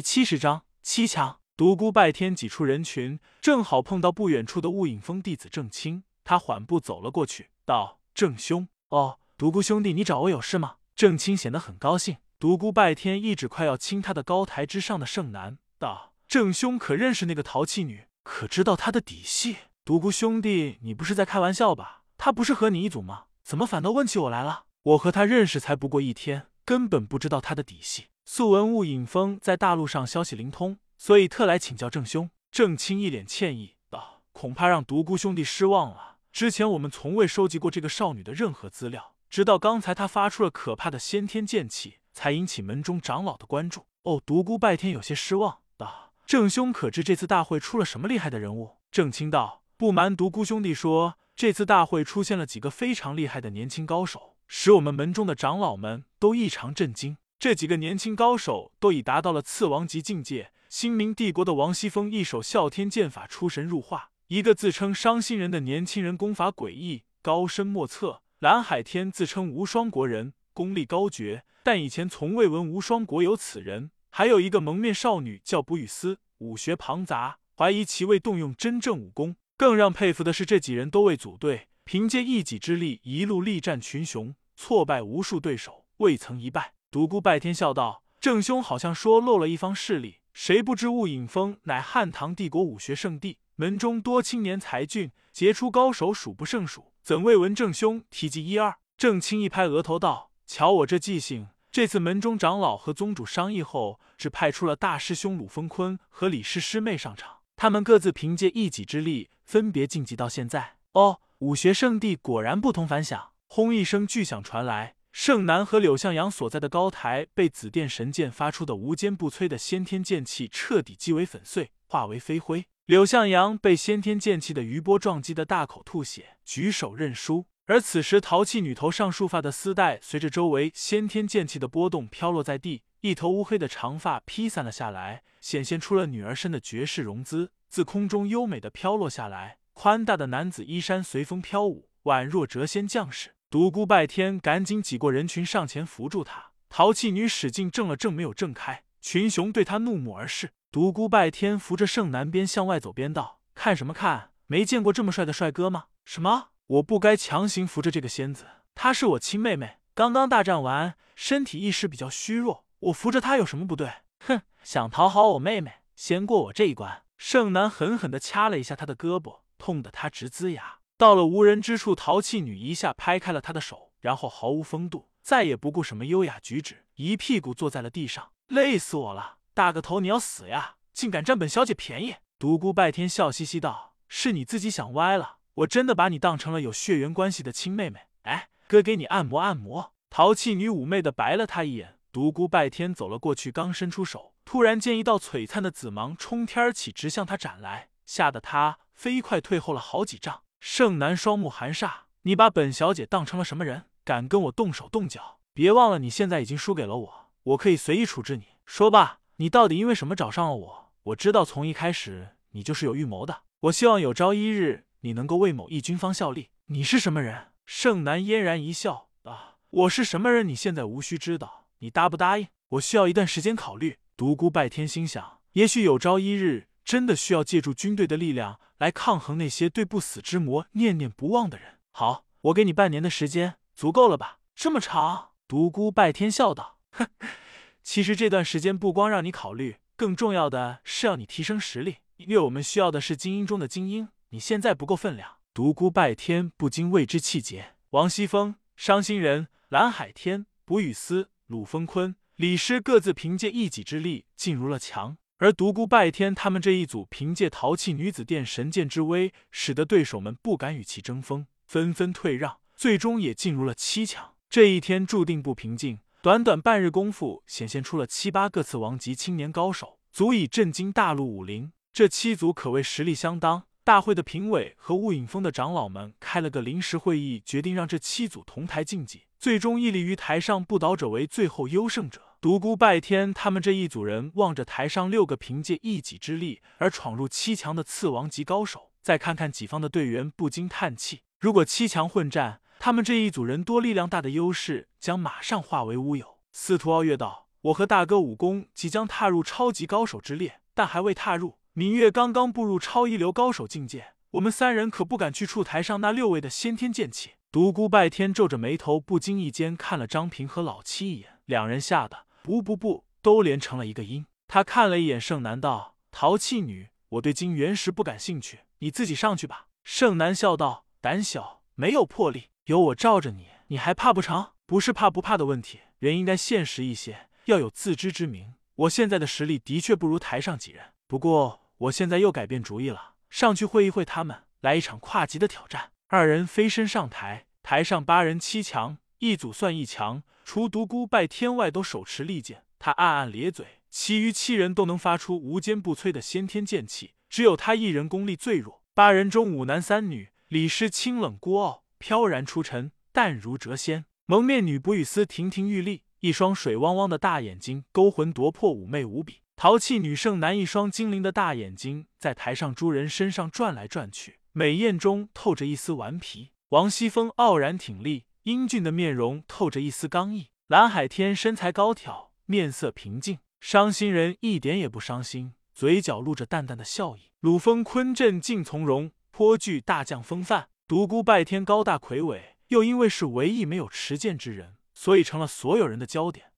七十章七强。独孤拜天挤出人群，正好碰到不远处的雾影峰弟子郑清。他缓步走了过去，道：“郑兄，哦，独孤兄弟，你找我有事吗？”郑清显得很高兴。独孤拜天一指快要亲他的高台之上的盛楠，道：“郑兄可认识那个淘气女？可知道她的底细？”独孤兄弟，你不是在开玩笑吧？她不是和你一组吗？怎么反倒问起我来了？我和她认识才不过一天，根本不知道她的底细。素闻雾隐峰在大陆上消息灵通，所以特来请教郑兄。郑清一脸歉意道：“恐怕让独孤兄弟失望了。之前我们从未收集过这个少女的任何资料，直到刚才她发出了可怕的先天剑气，才引起门中长老的关注。”哦，独孤拜天有些失望道：“郑兄可知这次大会出了什么厉害的人物？”郑清道：“不瞒独孤兄弟说，这次大会出现了几个非常厉害的年轻高手，使我们门中的长老们都异常震惊。”这几个年轻高手都已达到了次王级境界。新明帝国的王熙凤一手啸天剑法出神入化，一个自称伤心人的年轻人功法诡异高深莫测。蓝海天自称无双国人，功力高绝，但以前从未闻无双国有此人。还有一个蒙面少女叫卜雨思，武学庞杂，怀疑其未动用真正武功。更让佩服的是，这几人都未组队，凭借一己之力一路力战群雄，挫败无数对手，未曾一败。独孤拜天笑道：“郑兄好像说漏了一方势力，谁不知雾隐峰乃汉唐帝国武学圣地，门中多青年才俊，杰出高手数不胜数，怎未闻郑兄提及一二？”郑清一拍额头道：“瞧我这记性！这次门中长老和宗主商议后，只派出了大师兄鲁风坤和李氏师妹上场，他们各自凭借一己之力，分别晋级到现在。哦，武学圣地果然不同凡响！”轰一声巨响传来。盛南和柳向阳所在的高台被紫电神剑发出的无坚不摧的先天剑气彻底击为粉碎，化为飞灰。柳向阳被先天剑气的余波撞击的大口吐血，举手认输。而此时，淘气女头上束发的丝带随着周围先天剑气的波动飘落在地，一头乌黑的长发披散了下来，显现出了女儿身的绝世容姿，自空中优美的飘落下来。宽大的男子衣衫随风飘舞，宛若谪仙将士。独孤拜天赶紧挤过人群上前扶住他，淘气女使劲挣了挣，没有挣开。群雄对他怒目而视。独孤拜天扶着盛南边向外走边道：“看什么看？没见过这么帅的帅哥吗？什么？我不该强行扶着这个仙子，她是我亲妹妹，刚刚大战完，身体一时比较虚弱，我扶着她有什么不对？哼，想讨好我妹妹，先过我这一关。”盛南狠狠地掐了一下他的胳膊，痛得他直呲牙。到了无人之处，淘气女一下拍开了他的手，然后毫无风度，再也不顾什么优雅举止，一屁股坐在了地上。累死我了，大个头你要死呀！竟敢占本小姐便宜！独孤拜天笑嘻嘻道：“是你自己想歪了，我真的把你当成了有血缘关系的亲妹妹。哎，哥给你按摩按摩。”淘气女妩媚的白了他一眼。独孤拜天走了过去，刚伸出手，突然见一道璀璨的紫芒冲天而起，直向他斩来，吓得他飞快退后了好几丈。盛南双目含煞，你把本小姐当成了什么人？敢跟我动手动脚？别忘了，你现在已经输给了我，我可以随意处置你。说吧，你到底因为什么找上了我？我知道从一开始你就是有预谋的。我希望有朝一日你能够为某一军方效力。你是什么人？盛南嫣然一笑啊，我是什么人？你现在无需知道。你答不答应？我需要一段时间考虑。独孤拜天心想，也许有朝一日。真的需要借助军队的力量来抗衡那些对不死之魔念念不忘的人。好，我给你半年的时间，足够了吧？这么长？独孤拜天笑道：“哼，其实这段时间不光让你考虑，更重要的是要你提升实力，因为我们需要的是精英中的精英。你现在不够分量。”独孤拜天不禁为之气结。王熙凤、伤心人、蓝海天、卜雨思、鲁风坤、李师各自凭借一己之力进入了强。而独孤拜天他们这一组，凭借淘气女子殿神剑之威，使得对手们不敢与其争锋，纷纷退让，最终也进入了七强。这一天注定不平静，短短半日功夫，显现出了七八个次王级青年高手，足以震惊大陆武林。这七组可谓实力相当。大会的评委和雾隐峰的长老们开了个临时会议，决定让这七组同台竞技，最终屹立于台上不倒者为最后优胜者。独孤拜天他们这一组人望着台上六个凭借一己之力而闯入七强的次王级高手，再看看己方的队员，不禁叹气。如果七强混战，他们这一组人多力量大的优势将马上化为乌有。司徒傲月道：“我和大哥武功即将踏入超级高手之列，但还未踏入。芈月刚刚步入超一流高手境界，我们三人可不敢去触台上那六位的先天剑气。独孤拜天皱着眉头，不经意间看了张平和老七一眼，两人吓得不不不，都连成了一个音。他看了一眼盛南，道：“淘气女，我对金原石不感兴趣，你自己上去吧。”盛南笑道：“胆小，没有魄力，有我罩着你，你还怕不成？不是怕不怕的问题，人应该现实一些。”要有自知之明，我现在的实力的确不如台上几人。不过我现在又改变主意了，上去会一会他们，来一场跨级的挑战。二人飞身上台，台上八人七强，一组算一强，除独孤拜天外都手持利剑。他暗暗咧嘴，其余七人都能发出无坚不摧的先天剑气，只有他一人功力最弱。八人中五男三女，李师清冷孤傲，飘然出尘，淡如谪仙。蒙面女卜雨丝亭亭玉立。一双水汪汪的大眼睛，勾魂夺魄，妩媚无比。淘气女圣男一双精灵的大眼睛，在台上诸人身上转来转去，美艳中透着一丝顽皮。王熙凤傲然挺立，英俊的面容透着一丝刚毅。蓝海天身材高挑，面色平静。伤心人一点也不伤心，嘴角露着淡淡的笑意。鲁风坤镇静从容，颇具大将风范。独孤拜天高大魁伟，又因为是唯一没有持剑之人。所以成了所有人的焦点。